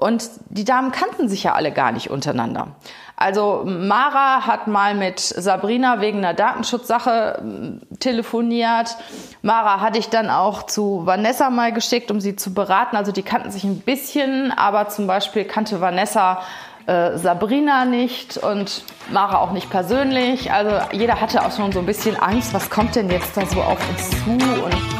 Und die Damen kannten sich ja alle gar nicht untereinander. Also Mara hat mal mit Sabrina wegen einer Datenschutzsache hm, telefoniert. Mara hatte ich dann auch zu Vanessa mal geschickt, um sie zu beraten. Also die kannten sich ein bisschen, aber zum Beispiel kannte Vanessa äh, Sabrina nicht und Mara auch nicht persönlich. Also jeder hatte auch schon so ein bisschen Angst, was kommt denn jetzt da so auf uns zu und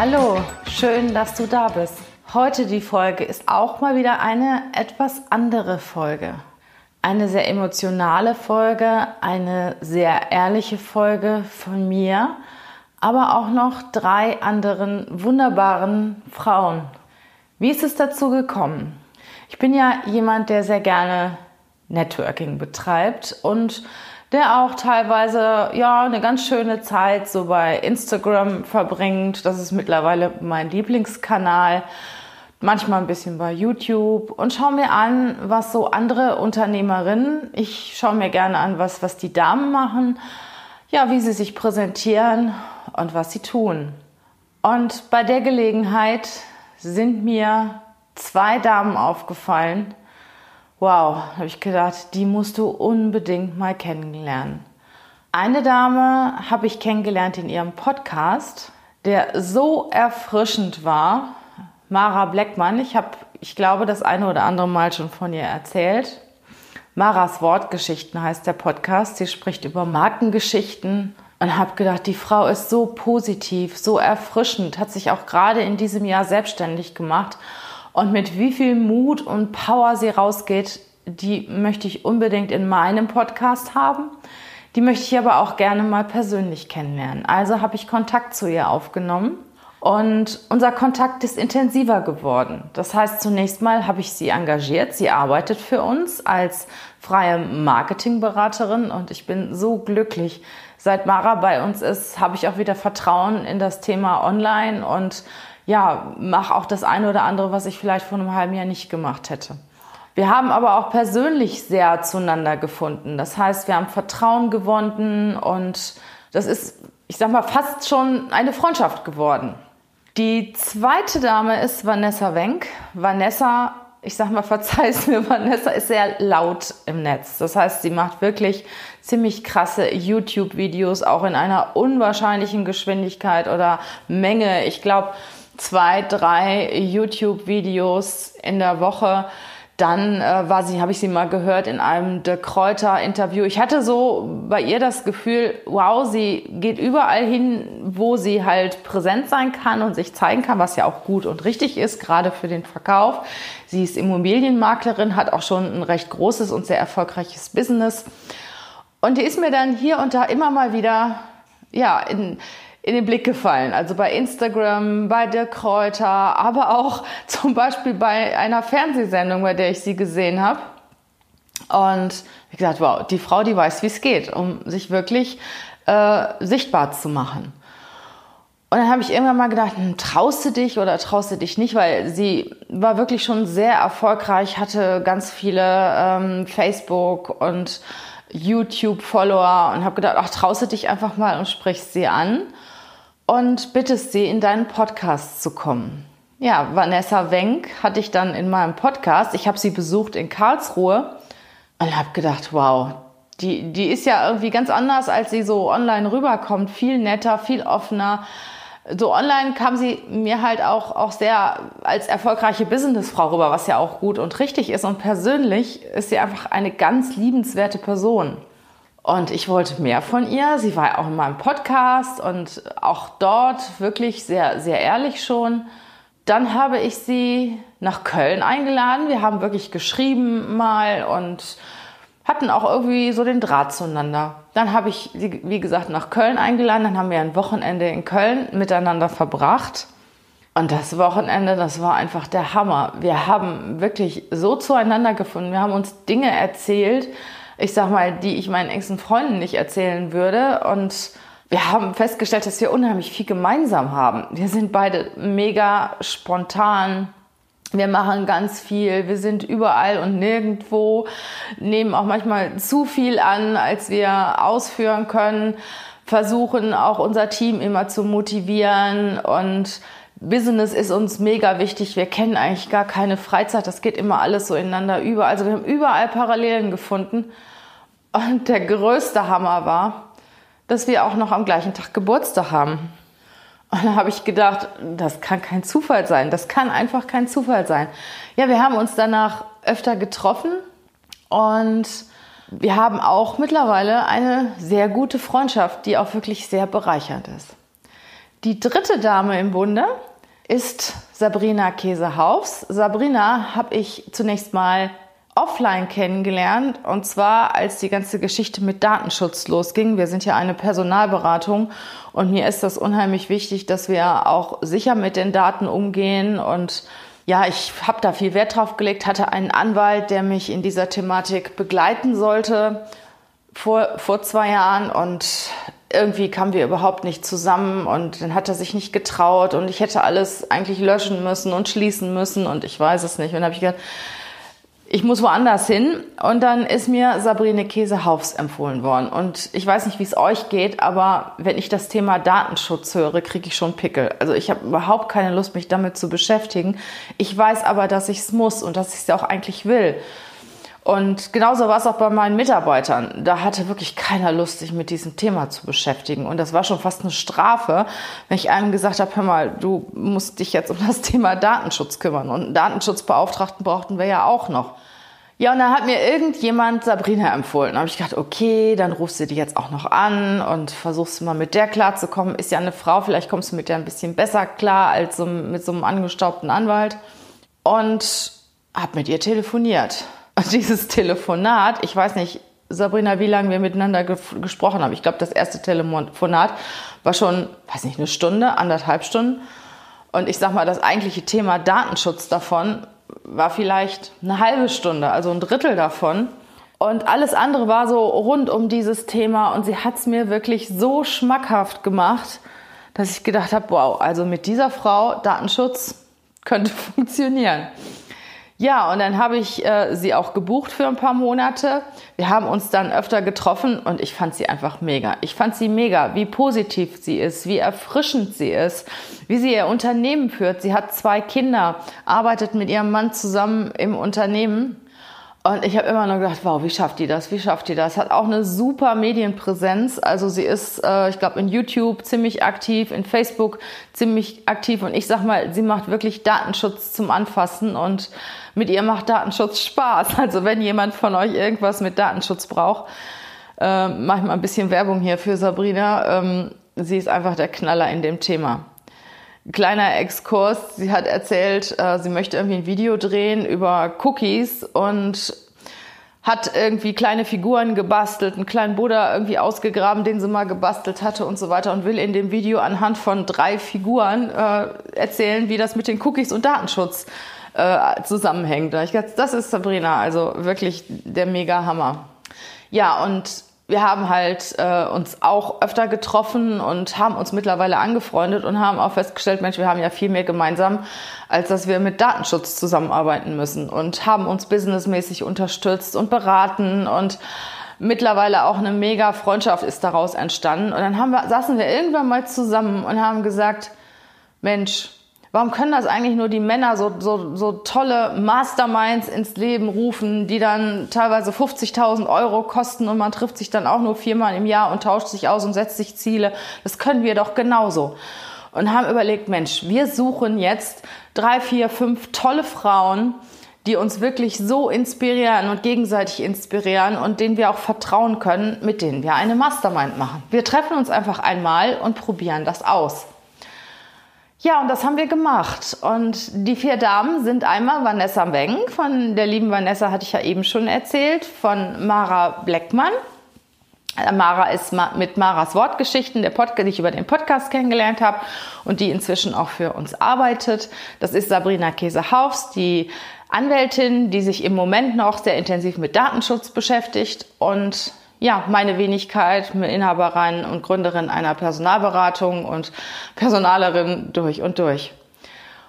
Hallo, schön, dass du da bist. Heute die Folge ist auch mal wieder eine etwas andere Folge. Eine sehr emotionale Folge, eine sehr ehrliche Folge von mir, aber auch noch drei anderen wunderbaren Frauen. Wie ist es dazu gekommen? Ich bin ja jemand, der sehr gerne Networking betreibt und der auch teilweise ja eine ganz schöne Zeit so bei Instagram verbringt. Das ist mittlerweile mein Lieblingskanal. Manchmal ein bisschen bei YouTube und schaue mir an, was so andere Unternehmerinnen, ich schaue mir gerne an, was, was die Damen machen, ja, wie sie sich präsentieren und was sie tun. Und bei der Gelegenheit sind mir zwei Damen aufgefallen, wow, habe ich gedacht, die musst du unbedingt mal kennenlernen. Eine Dame habe ich kennengelernt in ihrem Podcast, der so erfrischend war. Mara Bleckmann, ich habe, ich glaube, das eine oder andere Mal schon von ihr erzählt. Maras Wortgeschichten heißt der Podcast. Sie spricht über Markengeschichten und habe gedacht, die Frau ist so positiv, so erfrischend, hat sich auch gerade in diesem Jahr selbstständig gemacht und mit wie viel Mut und Power sie rausgeht, die möchte ich unbedingt in meinem Podcast haben. Die möchte ich aber auch gerne mal persönlich kennenlernen. Also habe ich Kontakt zu ihr aufgenommen und unser Kontakt ist intensiver geworden. Das heißt, zunächst mal habe ich sie engagiert. Sie arbeitet für uns als freie Marketingberaterin und ich bin so glücklich. Seit Mara bei uns ist, habe ich auch wieder Vertrauen in das Thema Online und ja, mache auch das eine oder andere, was ich vielleicht vor einem halben Jahr nicht gemacht hätte. Wir haben aber auch persönlich sehr zueinander gefunden. Das heißt, wir haben Vertrauen gewonnen und das ist, ich sag mal, fast schon eine Freundschaft geworden. Die zweite Dame ist Vanessa Wenk. Vanessa, ich sag mal, verzeih es mir, Vanessa ist sehr laut im Netz. Das heißt, sie macht wirklich ziemlich krasse YouTube-Videos, auch in einer unwahrscheinlichen Geschwindigkeit oder Menge. Ich glaube, zwei, drei YouTube-Videos in der Woche. Dann äh, war sie, habe ich sie mal gehört in einem De Kräuter-Interview. Ich hatte so bei ihr das Gefühl, wow, sie geht überall hin, wo sie halt präsent sein kann und sich zeigen kann, was ja auch gut und richtig ist, gerade für den Verkauf. Sie ist Immobilienmaklerin, hat auch schon ein recht großes und sehr erfolgreiches Business. Und die ist mir dann hier und da immer mal wieder, ja, in, in den Blick gefallen. Also bei Instagram, bei der Kräuter, aber auch zum Beispiel bei einer Fernsehsendung, bei der ich sie gesehen habe. Und wie gesagt, wow, die Frau, die weiß, wie es geht, um sich wirklich äh, sichtbar zu machen. Und dann habe ich irgendwann mal gedacht, hm, traust du dich oder traust du dich nicht, weil sie war wirklich schon sehr erfolgreich, hatte ganz viele ähm, Facebook und YouTube-Follower und habe gedacht, ach, traust du dich einfach mal und sprichst sie an und bittest sie, in deinen Podcast zu kommen. Ja, Vanessa Wenk hatte ich dann in meinem Podcast. Ich habe sie besucht in Karlsruhe und habe gedacht, wow, die, die ist ja irgendwie ganz anders, als sie so online rüberkommt. Viel netter, viel offener. So online kam sie mir halt auch, auch sehr als erfolgreiche Businessfrau rüber, was ja auch gut und richtig ist. Und persönlich ist sie einfach eine ganz liebenswerte Person. Und ich wollte mehr von ihr. Sie war auch in meinem Podcast und auch dort wirklich sehr, sehr ehrlich schon. Dann habe ich sie nach Köln eingeladen. Wir haben wirklich geschrieben mal und hatten auch irgendwie so den Draht zueinander. Dann habe ich sie, wie gesagt, nach Köln eingeladen. Dann haben wir ein Wochenende in Köln miteinander verbracht. Und das Wochenende, das war einfach der Hammer. Wir haben wirklich so zueinander gefunden. Wir haben uns Dinge erzählt, ich sag mal, die ich meinen engsten Freunden nicht erzählen würde. Und wir haben festgestellt, dass wir unheimlich viel gemeinsam haben. Wir sind beide mega spontan, wir machen ganz viel, wir sind überall und nirgendwo, nehmen auch manchmal zu viel an, als wir ausführen können, versuchen auch unser Team immer zu motivieren. Und Business ist uns mega wichtig. Wir kennen eigentlich gar keine Freizeit. Das geht immer alles so ineinander über. Also wir haben überall Parallelen gefunden. Und der größte Hammer war, dass wir auch noch am gleichen Tag Geburtstag haben. Und da habe ich gedacht, das kann kein Zufall sein. Das kann einfach kein Zufall sein. Ja, wir haben uns danach öfter getroffen und wir haben auch mittlerweile eine sehr gute Freundschaft, die auch wirklich sehr bereichernd ist. Die dritte Dame im Bunde ist Sabrina Käsehaufs. Sabrina habe ich zunächst mal offline kennengelernt und zwar als die ganze Geschichte mit Datenschutz losging. Wir sind ja eine Personalberatung und mir ist das unheimlich wichtig, dass wir auch sicher mit den Daten umgehen und ja, ich habe da viel Wert drauf gelegt, hatte einen Anwalt, der mich in dieser Thematik begleiten sollte vor, vor zwei Jahren und irgendwie kamen wir überhaupt nicht zusammen und dann hat er sich nicht getraut und ich hätte alles eigentlich löschen müssen und schließen müssen und ich weiß es nicht. Und dann habe ich gedacht, ich muss woanders hin. Und dann ist mir Sabrine Käsehaufs empfohlen worden. Und ich weiß nicht, wie es euch geht, aber wenn ich das Thema Datenschutz höre, kriege ich schon Pickel. Also ich habe überhaupt keine Lust, mich damit zu beschäftigen. Ich weiß aber, dass ich es muss und dass ich es auch eigentlich will. Und genauso war es auch bei meinen Mitarbeitern. Da hatte wirklich keiner Lust, sich mit diesem Thema zu beschäftigen. Und das war schon fast eine Strafe, wenn ich einem gesagt habe, hör mal, du musst dich jetzt um das Thema Datenschutz kümmern. Und einen Datenschutzbeauftragten brauchten wir ja auch noch. Ja, und dann hat mir irgendjemand Sabrina empfohlen. Da habe ich gedacht, okay, dann rufst du die jetzt auch noch an und versuchst mal mit der klarzukommen. Ist ja eine Frau, vielleicht kommst du mit der ein bisschen besser klar als mit so einem angestaubten Anwalt. Und habe mit ihr telefoniert. Und dieses Telefonat, ich weiß nicht, Sabrina, wie lange wir miteinander ge gesprochen haben. Ich glaube, das erste Telefonat war schon, weiß nicht, eine Stunde, anderthalb Stunden. Und ich sag mal, das eigentliche Thema Datenschutz davon war vielleicht eine halbe Stunde, also ein Drittel davon. Und alles andere war so rund um dieses Thema und sie hat es mir wirklich so schmackhaft gemacht, dass ich gedacht habe, wow, also mit dieser Frau Datenschutz könnte funktionieren. Ja, und dann habe ich äh, sie auch gebucht für ein paar Monate. Wir haben uns dann öfter getroffen und ich fand sie einfach mega. Ich fand sie mega, wie positiv sie ist, wie erfrischend sie ist, wie sie ihr Unternehmen führt. Sie hat zwei Kinder, arbeitet mit ihrem Mann zusammen im Unternehmen und ich habe immer nur gedacht, wow, wie schafft die das? Wie schafft die das? Hat auch eine super Medienpräsenz. Also sie ist, äh, ich glaube, in YouTube ziemlich aktiv, in Facebook ziemlich aktiv. Und ich sag mal, sie macht wirklich Datenschutz zum Anfassen und mit ihr macht Datenschutz Spaß. Also wenn jemand von euch irgendwas mit Datenschutz braucht, äh, mach ich mal ein bisschen Werbung hier für Sabrina. Ähm, sie ist einfach der Knaller in dem Thema kleiner Exkurs. Sie hat erzählt, äh, sie möchte irgendwie ein Video drehen über Cookies und hat irgendwie kleine Figuren gebastelt, einen kleinen Buddha irgendwie ausgegraben, den sie mal gebastelt hatte und so weiter und will in dem Video anhand von drei Figuren äh, erzählen, wie das mit den Cookies und Datenschutz äh, zusammenhängt. Ich dachte, das ist Sabrina, also wirklich der mega Hammer. Ja, und wir haben halt äh, uns auch öfter getroffen und haben uns mittlerweile angefreundet und haben auch festgestellt, Mensch, wir haben ja viel mehr gemeinsam, als dass wir mit Datenschutz zusammenarbeiten müssen und haben uns businessmäßig unterstützt und beraten und mittlerweile auch eine mega Freundschaft ist daraus entstanden. Und dann haben wir, saßen wir irgendwann mal zusammen und haben gesagt, Mensch, Warum können das eigentlich nur die Männer so, so, so tolle Masterminds ins Leben rufen, die dann teilweise 50.000 Euro kosten und man trifft sich dann auch nur viermal im Jahr und tauscht sich aus und setzt sich Ziele? Das können wir doch genauso. Und haben überlegt, Mensch, wir suchen jetzt drei, vier, fünf tolle Frauen, die uns wirklich so inspirieren und gegenseitig inspirieren und denen wir auch vertrauen können, mit denen wir eine Mastermind machen. Wir treffen uns einfach einmal und probieren das aus. Ja, und das haben wir gemacht. Und die vier Damen sind einmal Vanessa Weng, von der lieben Vanessa hatte ich ja eben schon erzählt, von Mara Bleckmann. Äh, Mara ist mit Maras Wortgeschichten, der Podcast, die ich über den Podcast kennengelernt habe und die inzwischen auch für uns arbeitet. Das ist Sabrina Käsehaufs, die Anwältin, die sich im Moment noch sehr intensiv mit Datenschutz beschäftigt und ja, meine Wenigkeit, Inhaberin und Gründerin einer Personalberatung und Personalerin durch und durch.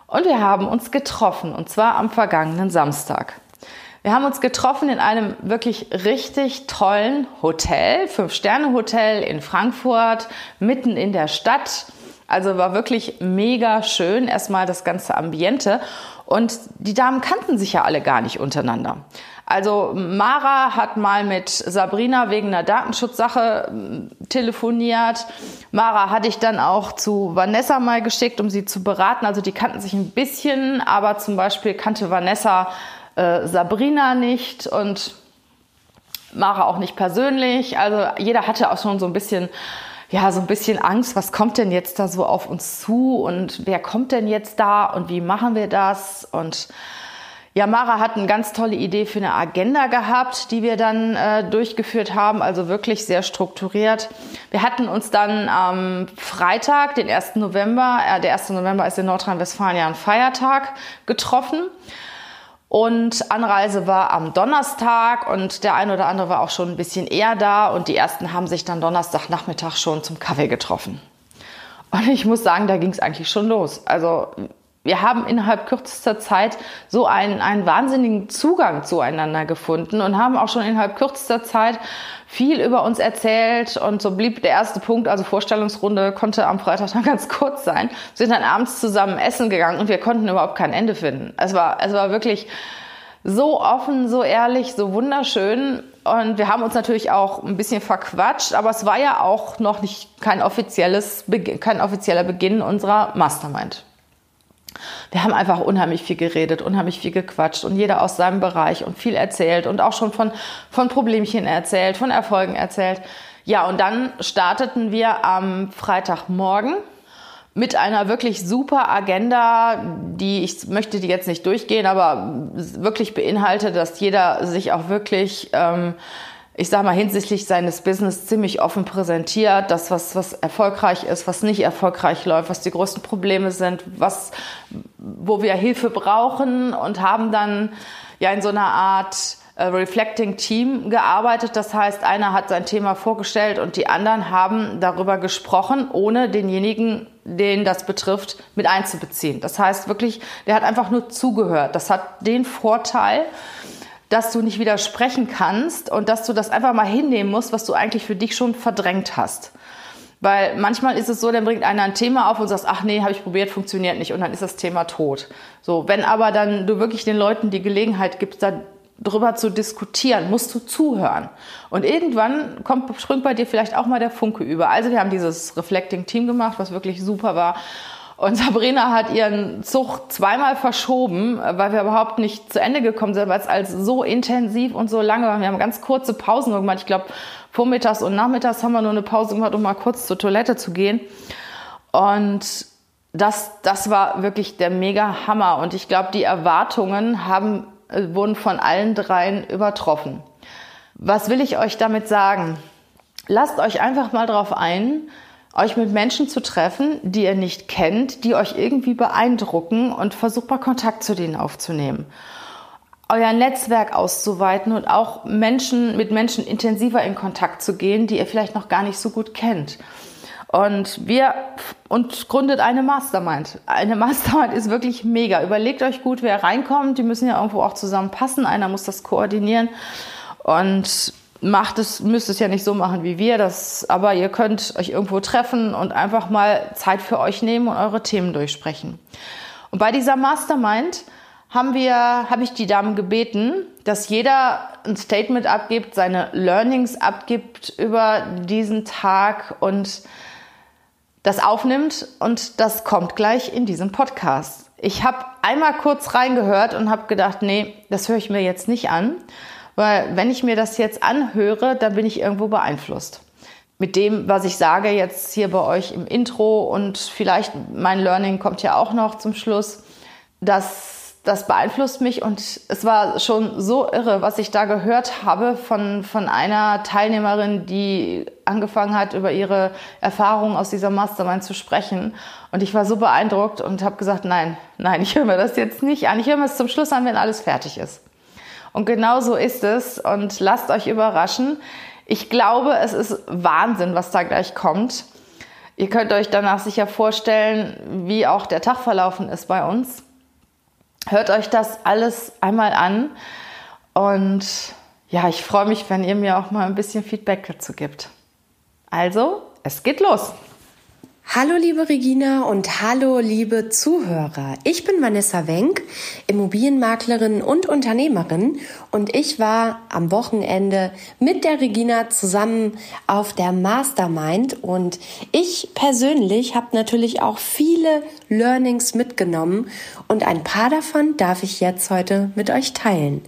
Und wir haben uns getroffen, und zwar am vergangenen Samstag. Wir haben uns getroffen in einem wirklich richtig tollen Hotel, Fünf-Sterne-Hotel in Frankfurt, mitten in der Stadt. Also war wirklich mega schön, erstmal das ganze Ambiente. Und die Damen kannten sich ja alle gar nicht untereinander. Also Mara hat mal mit Sabrina wegen einer Datenschutzsache hm, telefoniert. Mara hatte ich dann auch zu Vanessa mal geschickt, um sie zu beraten. Also die kannten sich ein bisschen, aber zum Beispiel kannte Vanessa äh, Sabrina nicht und Mara auch nicht persönlich. Also jeder hatte auch schon so ein bisschen ja, so ein bisschen Angst, was kommt denn jetzt da so auf uns zu und wer kommt denn jetzt da und wie machen wir das und ja, Mara hat eine ganz tolle Idee für eine Agenda gehabt, die wir dann äh, durchgeführt haben, also wirklich sehr strukturiert. Wir hatten uns dann am Freitag, den 1. November, äh, der 1. November ist in Nordrhein-Westfalen ja ein Feiertag, getroffen. Und Anreise war am Donnerstag und der eine oder andere war auch schon ein bisschen eher da und die ersten haben sich dann Donnerstagnachmittag schon zum Kaffee getroffen. Und ich muss sagen, da ging es eigentlich schon los. Also wir haben innerhalb kürzester Zeit so einen, einen wahnsinnigen Zugang zueinander gefunden und haben auch schon innerhalb kürzester Zeit viel über uns erzählt und so blieb der erste Punkt, also Vorstellungsrunde, konnte am Freitag dann ganz kurz sein. Wir sind dann abends zusammen essen gegangen und wir konnten überhaupt kein Ende finden. Es war, es war wirklich so offen, so ehrlich, so wunderschön. Und wir haben uns natürlich auch ein bisschen verquatscht, aber es war ja auch noch nicht kein offizielles, kein offizieller Beginn unserer Mastermind. Wir haben einfach unheimlich viel geredet, unheimlich viel gequatscht und jeder aus seinem Bereich und viel erzählt und auch schon von, von Problemchen erzählt, von Erfolgen erzählt. Ja, und dann starteten wir am Freitagmorgen mit einer wirklich super Agenda, die ich möchte die jetzt nicht durchgehen, aber wirklich beinhaltet, dass jeder sich auch wirklich ähm, ich sage mal, hinsichtlich seines Business ziemlich offen präsentiert, das, was, was erfolgreich ist, was nicht erfolgreich läuft, was die größten Probleme sind, was, wo wir Hilfe brauchen und haben dann ja in so einer Art äh, Reflecting Team gearbeitet. Das heißt, einer hat sein Thema vorgestellt und die anderen haben darüber gesprochen, ohne denjenigen, den das betrifft, mit einzubeziehen. Das heißt wirklich, der hat einfach nur zugehört. Das hat den Vorteil, dass du nicht widersprechen kannst und dass du das einfach mal hinnehmen musst, was du eigentlich für dich schon verdrängt hast. Weil manchmal ist es so, dann bringt einer ein Thema auf und sagst, ach nee, habe ich probiert, funktioniert nicht und dann ist das Thema tot. So, wenn aber dann du wirklich den Leuten die Gelegenheit gibst, da drüber zu diskutieren, musst du zuhören. Und irgendwann kommt, springt bei dir vielleicht auch mal der Funke über. Also wir haben dieses Reflecting Team gemacht, was wirklich super war. Und Sabrina hat ihren Zug zweimal verschoben, weil wir überhaupt nicht zu Ende gekommen sind, weil es als so intensiv und so lange war. Wir haben ganz kurze Pausen gemacht. Ich glaube, vormittags und nachmittags haben wir nur eine Pause gemacht, um mal kurz zur Toilette zu gehen. Und das, das war wirklich der mega Hammer. Und ich glaube, die Erwartungen haben, äh, wurden von allen dreien übertroffen. Was will ich euch damit sagen? Lasst euch einfach mal drauf ein, euch mit Menschen zu treffen, die ihr nicht kennt, die euch irgendwie beeindrucken und versucht mal Kontakt zu denen aufzunehmen. Euer Netzwerk auszuweiten und auch Menschen, mit Menschen intensiver in Kontakt zu gehen, die ihr vielleicht noch gar nicht so gut kennt. Und wir und gründet eine Mastermind. Eine Mastermind ist wirklich mega. Überlegt euch gut, wer reinkommt. Die müssen ja irgendwo auch zusammenpassen. Einer muss das koordinieren. Und macht es, müsst es ja nicht so machen wie wir, das, aber ihr könnt euch irgendwo treffen und einfach mal Zeit für euch nehmen und eure Themen durchsprechen. Und bei dieser Mastermind haben wir, habe ich die Damen gebeten, dass jeder ein Statement abgibt, seine Learnings abgibt über diesen Tag und das aufnimmt und das kommt gleich in diesem Podcast. Ich habe einmal kurz reingehört und habe gedacht, nee, das höre ich mir jetzt nicht an, weil wenn ich mir das jetzt anhöre, dann bin ich irgendwo beeinflusst. mit dem, was ich sage jetzt hier bei euch im Intro und vielleicht mein Learning kommt ja auch noch zum Schluss, dass das beeinflusst mich und es war schon so irre, was ich da gehört habe von, von einer Teilnehmerin, die angefangen hat, über ihre Erfahrungen aus dieser Mastermind zu sprechen. Und ich war so beeindruckt und habe gesagt, nein, nein, ich höre mir das jetzt nicht an. Ich höre mir es zum Schluss an, wenn alles fertig ist. Und genau so ist es und lasst euch überraschen. Ich glaube, es ist Wahnsinn, was da gleich kommt. Ihr könnt euch danach sicher vorstellen, wie auch der Tag verlaufen ist bei uns. Hört euch das alles einmal an und ja, ich freue mich, wenn ihr mir auch mal ein bisschen Feedback dazu gibt. Also, es geht los. Hallo liebe Regina und hallo liebe Zuhörer. Ich bin Vanessa Wenk, Immobilienmaklerin und Unternehmerin und ich war am Wochenende mit der Regina zusammen auf der Mastermind und ich persönlich habe natürlich auch viele Learnings mitgenommen und ein paar davon darf ich jetzt heute mit euch teilen.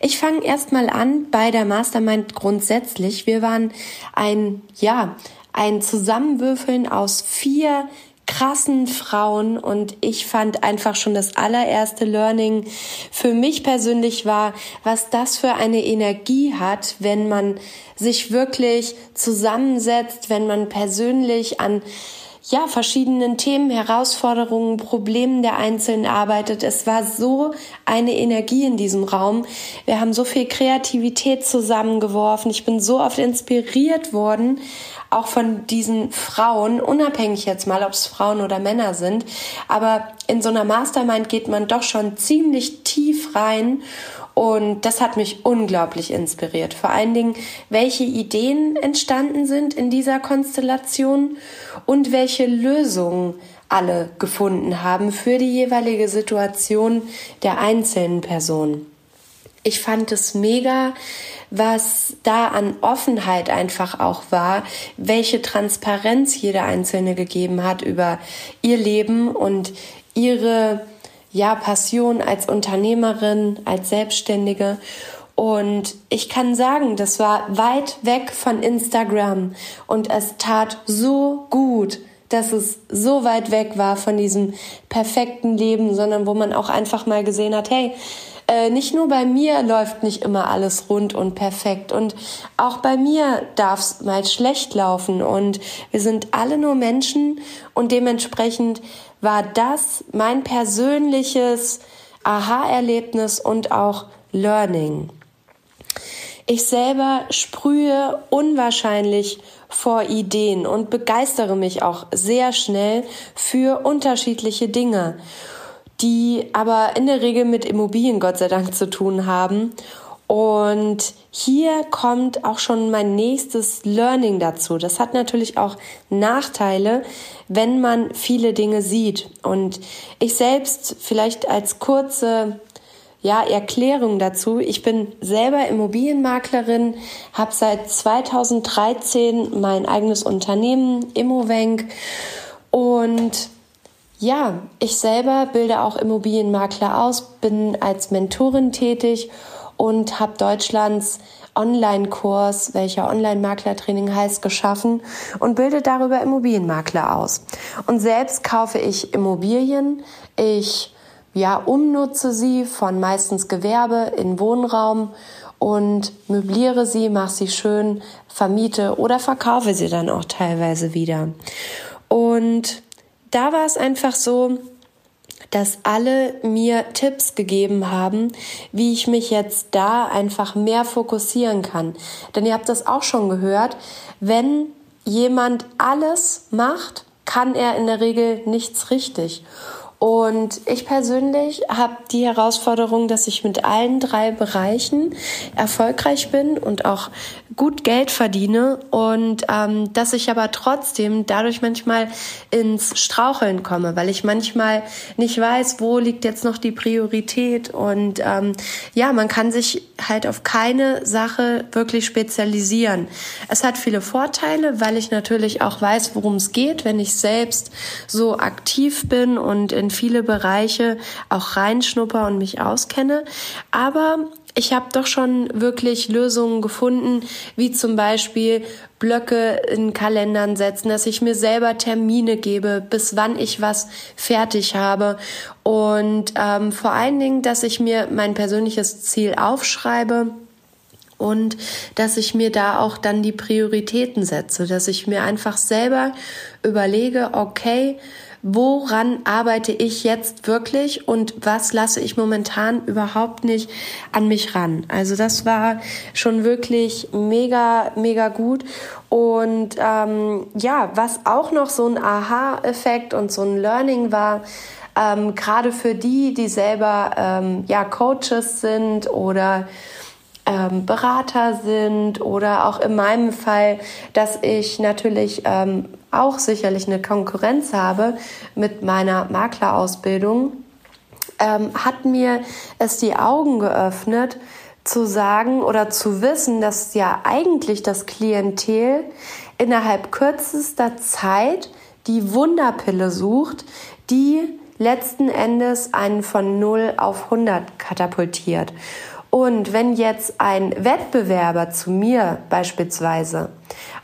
Ich fange erstmal an bei der Mastermind grundsätzlich. Wir waren ein ja, ein Zusammenwürfeln aus vier krassen Frauen. Und ich fand einfach schon das allererste Learning für mich persönlich war, was das für eine Energie hat, wenn man sich wirklich zusammensetzt, wenn man persönlich an ja, verschiedenen Themen, Herausforderungen, Problemen der Einzelnen arbeitet. Es war so eine Energie in diesem Raum. Wir haben so viel Kreativität zusammengeworfen. Ich bin so oft inspiriert worden, auch von diesen Frauen, unabhängig jetzt mal, ob es Frauen oder Männer sind. Aber in so einer Mastermind geht man doch schon ziemlich tief rein und das hat mich unglaublich inspiriert. Vor allen Dingen, welche Ideen entstanden sind in dieser Konstellation und welche Lösungen alle gefunden haben für die jeweilige Situation der einzelnen Person. Ich fand es mega, was da an Offenheit einfach auch war, welche Transparenz jeder Einzelne gegeben hat über ihr Leben und ihre ja, Passion als Unternehmerin, als Selbstständige. Und ich kann sagen, das war weit weg von Instagram. Und es tat so gut, dass es so weit weg war von diesem perfekten Leben, sondern wo man auch einfach mal gesehen hat, hey, äh, nicht nur bei mir läuft nicht immer alles rund und perfekt. Und auch bei mir darf es mal schlecht laufen. Und wir sind alle nur Menschen. Und dementsprechend war das mein persönliches Aha-Erlebnis und auch Learning. Ich selber sprühe unwahrscheinlich vor Ideen und begeistere mich auch sehr schnell für unterschiedliche Dinge die aber in der Regel mit Immobilien Gott sei Dank zu tun haben. Und hier kommt auch schon mein nächstes Learning dazu. Das hat natürlich auch Nachteile, wenn man viele Dinge sieht. Und ich selbst vielleicht als kurze ja, Erklärung dazu. Ich bin selber Immobilienmaklerin, habe seit 2013 mein eigenes Unternehmen, Immovenk. Und ja, ich selber bilde auch Immobilienmakler aus, bin als Mentorin tätig habe Deutschlands Online-Kurs, welcher Online-Maklertraining heißt, geschaffen und bilde darüber Immobilienmakler aus. Und selbst kaufe ich Immobilien. Ich ja, umnutze sie von meistens Gewerbe in Wohnraum und möbliere sie, mache sie schön, vermiete oder verkaufe sie dann auch teilweise wieder. Und da war es einfach so, dass alle mir Tipps gegeben haben, wie ich mich jetzt da einfach mehr fokussieren kann. Denn ihr habt das auch schon gehört, wenn jemand alles macht, kann er in der Regel nichts richtig. Und ich persönlich habe die Herausforderung, dass ich mit allen drei Bereichen erfolgreich bin und auch gut Geld verdiene und ähm, dass ich aber trotzdem dadurch manchmal ins Straucheln komme, weil ich manchmal nicht weiß, wo liegt jetzt noch die Priorität und ähm, ja, man kann sich halt auf keine Sache wirklich spezialisieren. Es hat viele Vorteile, weil ich natürlich auch weiß, worum es geht, wenn ich selbst so aktiv bin und in viele Bereiche auch reinschnupper und mich auskenne. Aber ich habe doch schon wirklich Lösungen gefunden, wie zum Beispiel Blöcke in Kalendern setzen, dass ich mir selber Termine gebe, bis wann ich was fertig habe und ähm, vor allen Dingen, dass ich mir mein persönliches Ziel aufschreibe und dass ich mir da auch dann die Prioritäten setze, dass ich mir einfach selber überlege, okay, woran arbeite ich jetzt wirklich und was lasse ich momentan überhaupt nicht an mich ran. Also das war schon wirklich mega, mega gut. Und ähm, ja, was auch noch so ein Aha-Effekt und so ein Learning war, ähm, gerade für die, die selber ähm, ja Coaches sind oder ähm, Berater sind oder auch in meinem Fall, dass ich natürlich ähm, auch sicherlich eine Konkurrenz habe mit meiner Maklerausbildung, ähm, hat mir es die Augen geöffnet, zu sagen oder zu wissen, dass ja eigentlich das Klientel innerhalb kürzester Zeit die Wunderpille sucht, die letzten Endes einen von 0 auf 100 katapultiert. Und wenn jetzt ein Wettbewerber zu mir beispielsweise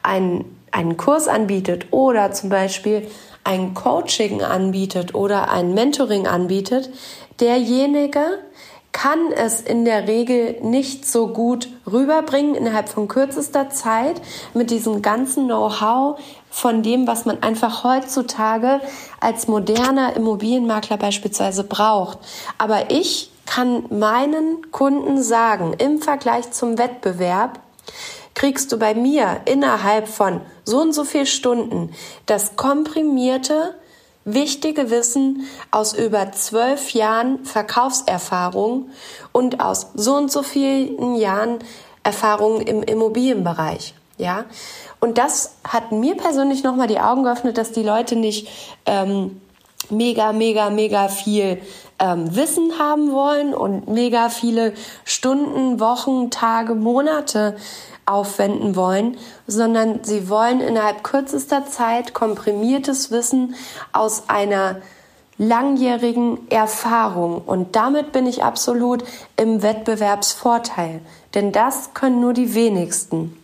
einen, einen Kurs anbietet oder zum Beispiel ein Coaching anbietet oder ein Mentoring anbietet, derjenige kann es in der Regel nicht so gut rüberbringen innerhalb von kürzester Zeit mit diesem ganzen Know-how von dem, was man einfach heutzutage als moderner Immobilienmakler beispielsweise braucht. Aber ich kann meinen Kunden sagen, im Vergleich zum Wettbewerb, kriegst du bei mir innerhalb von so und so viel Stunden das komprimierte, wichtige Wissen aus über zwölf Jahren Verkaufserfahrung und aus so und so vielen Jahren Erfahrung im Immobilienbereich. Ja, und das hat mir persönlich nochmal die Augen geöffnet, dass die Leute nicht ähm, mega, mega, mega viel ähm, Wissen haben wollen und mega viele Stunden, Wochen, Tage, Monate aufwenden wollen, sondern sie wollen innerhalb kürzester Zeit komprimiertes Wissen aus einer langjährigen Erfahrung. Und damit bin ich absolut im Wettbewerbsvorteil. Denn das können nur die wenigsten.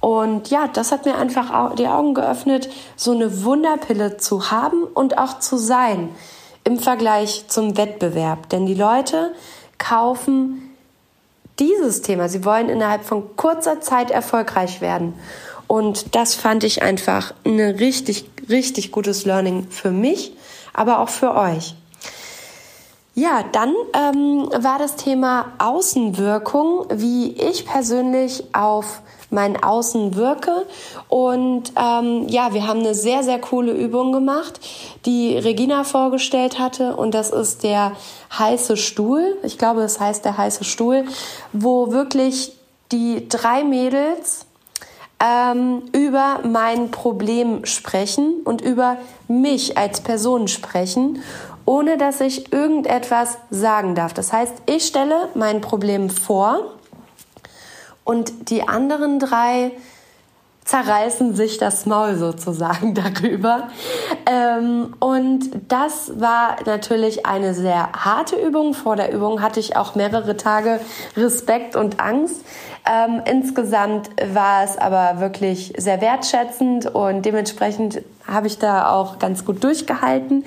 Und ja, das hat mir einfach die Augen geöffnet, so eine Wunderpille zu haben und auch zu sein im Vergleich zum Wettbewerb. Denn die Leute kaufen dieses Thema. Sie wollen innerhalb von kurzer Zeit erfolgreich werden. Und das fand ich einfach ein richtig, richtig gutes Learning für mich, aber auch für euch. Ja, dann ähm, war das Thema Außenwirkung, wie ich persönlich auf mein Außen wirke. Und ähm, ja, wir haben eine sehr, sehr coole Übung gemacht, die Regina vorgestellt hatte. Und das ist der heiße Stuhl. Ich glaube, es das heißt der heiße Stuhl, wo wirklich die drei Mädels ähm, über mein Problem sprechen und über mich als Person sprechen, ohne dass ich irgendetwas sagen darf. Das heißt, ich stelle mein Problem vor und die anderen drei zerreißen sich das Maul sozusagen darüber. Ähm, und das war natürlich eine sehr harte Übung. Vor der Übung hatte ich auch mehrere Tage Respekt und Angst. Ähm, insgesamt war es aber wirklich sehr wertschätzend und dementsprechend habe ich da auch ganz gut durchgehalten.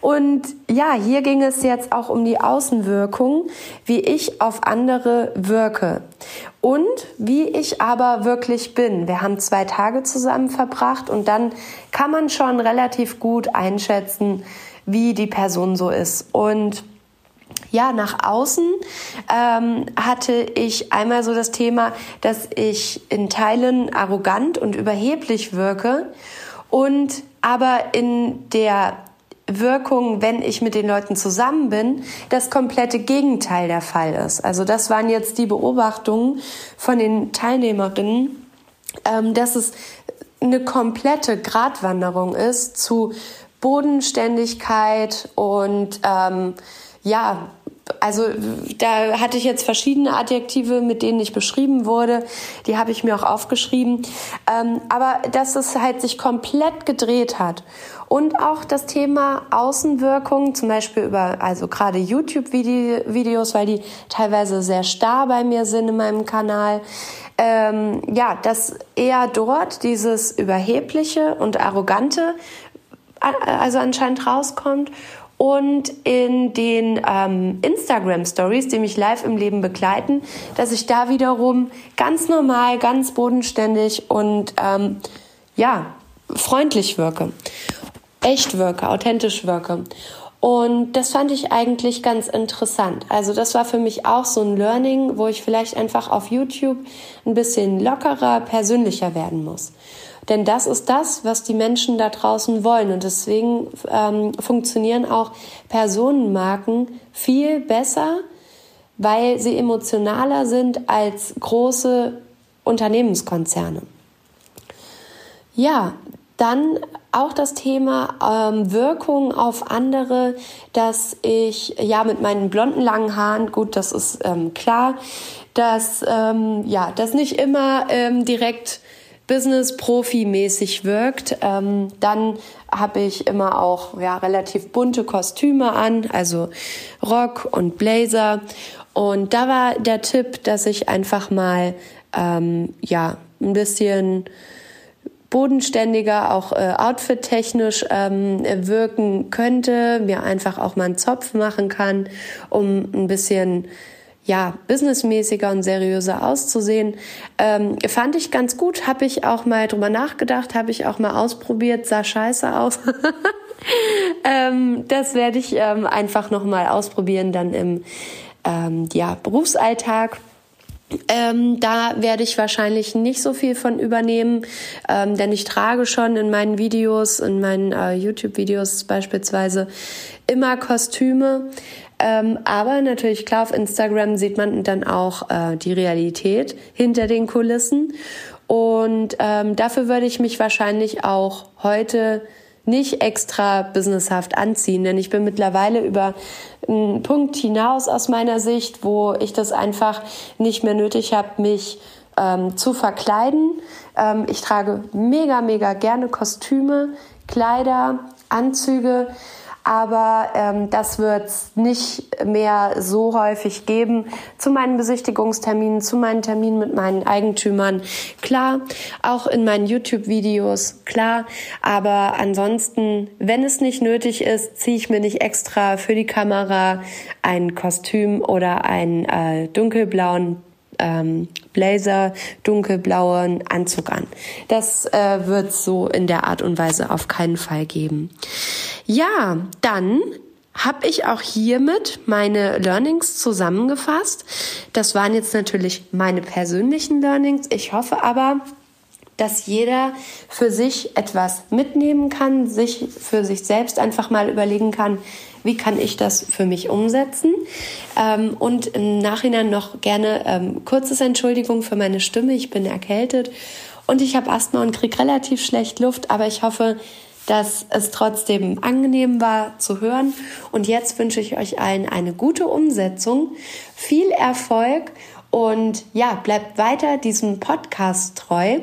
Und ja, hier ging es jetzt auch um die Außenwirkung, wie ich auf andere wirke und wie ich aber wirklich bin. Wir haben zwei Tage zusammen verbracht und dann kann man schon relativ gut einschätzen, wie die Person so ist. Und ja, nach außen ähm, hatte ich einmal so das Thema, dass ich in Teilen arrogant und überheblich wirke und aber in der Wirkung, wenn ich mit den Leuten zusammen bin, das komplette Gegenteil der Fall ist. Also das waren jetzt die Beobachtungen von den Teilnehmerinnen, ähm, dass es eine komplette Gratwanderung ist zu Bodenständigkeit und ähm, ja also da hatte ich jetzt verschiedene Adjektive, mit denen ich beschrieben wurde. Die habe ich mir auch aufgeschrieben. Ähm, aber dass es halt sich komplett gedreht hat. Und auch das Thema Außenwirkung, zum Beispiel über, also gerade YouTube-Videos, weil die teilweise sehr starr bei mir sind in meinem Kanal. Ähm, ja, dass eher dort dieses Überhebliche und Arrogante also anscheinend rauskommt und in den ähm, Instagram Stories, die mich live im Leben begleiten, dass ich da wiederum ganz normal, ganz bodenständig und ähm, ja freundlich wirke, echt wirke, authentisch wirke. Und das fand ich eigentlich ganz interessant. Also das war für mich auch so ein Learning, wo ich vielleicht einfach auf YouTube ein bisschen lockerer, persönlicher werden muss. Denn das ist das, was die Menschen da draußen wollen. Und deswegen ähm, funktionieren auch Personenmarken viel besser, weil sie emotionaler sind als große Unternehmenskonzerne. Ja, dann auch das Thema ähm, Wirkung auf andere, dass ich ja mit meinen blonden langen Haaren, gut, das ist ähm, klar, dass ähm, ja, das nicht immer ähm, direkt Business-Profi-mäßig wirkt, ähm, dann habe ich immer auch ja, relativ bunte Kostüme an, also Rock und Blazer. Und da war der Tipp, dass ich einfach mal ähm, ja ein bisschen bodenständiger, auch äh, outfit-technisch ähm, wirken könnte, mir einfach auch mal einen Zopf machen kann, um ein bisschen ja, businessmäßiger und seriöser auszusehen. Ähm, fand ich ganz gut, habe ich auch mal drüber nachgedacht, habe ich auch mal ausprobiert, sah scheiße aus. ähm, das werde ich ähm, einfach nochmal ausprobieren dann im ähm, ja, Berufsalltag. Ähm, da werde ich wahrscheinlich nicht so viel von übernehmen, ähm, denn ich trage schon in meinen Videos, in meinen äh, YouTube-Videos beispielsweise immer Kostüme. Ähm, aber natürlich klar, auf Instagram sieht man dann auch äh, die Realität hinter den Kulissen. Und ähm, dafür würde ich mich wahrscheinlich auch heute nicht extra businesshaft anziehen, denn ich bin mittlerweile über einen Punkt hinaus aus meiner Sicht, wo ich das einfach nicht mehr nötig habe, mich ähm, zu verkleiden. Ähm, ich trage mega, mega gerne Kostüme, Kleider, Anzüge aber ähm, das wird es nicht mehr so häufig geben. Zu meinen Besichtigungsterminen, zu meinen Terminen mit meinen Eigentümern, klar, auch in meinen YouTube-Videos, klar, aber ansonsten, wenn es nicht nötig ist, ziehe ich mir nicht extra für die Kamera ein Kostüm oder einen äh, dunkelblauen ähm, Blazer, dunkelblauen Anzug an. Das äh, wird so in der Art und Weise auf keinen Fall geben. Ja, dann habe ich auch hiermit meine Learnings zusammengefasst. Das waren jetzt natürlich meine persönlichen Learnings. Ich hoffe aber, dass jeder für sich etwas mitnehmen kann, sich für sich selbst einfach mal überlegen kann, wie kann ich das für mich umsetzen? Ähm, und im Nachhinein noch gerne ähm, kurzes Entschuldigung für meine Stimme. Ich bin erkältet und ich habe Asthma und kriege relativ schlecht Luft, aber ich hoffe, dass es trotzdem angenehm war zu hören. Und jetzt wünsche ich euch allen eine gute Umsetzung, viel Erfolg und ja, bleibt weiter diesem Podcast treu.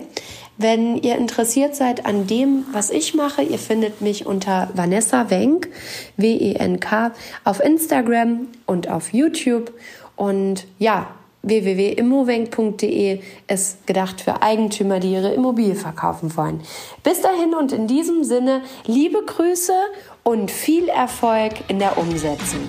Wenn ihr interessiert seid an dem, was ich mache, ihr findet mich unter Vanessa Wenk, W-E-N-K, auf Instagram und auf YouTube. Und ja, www.immowenk.de ist gedacht für Eigentümer, die ihre Immobilie verkaufen wollen. Bis dahin und in diesem Sinne liebe Grüße und viel Erfolg in der Umsetzung.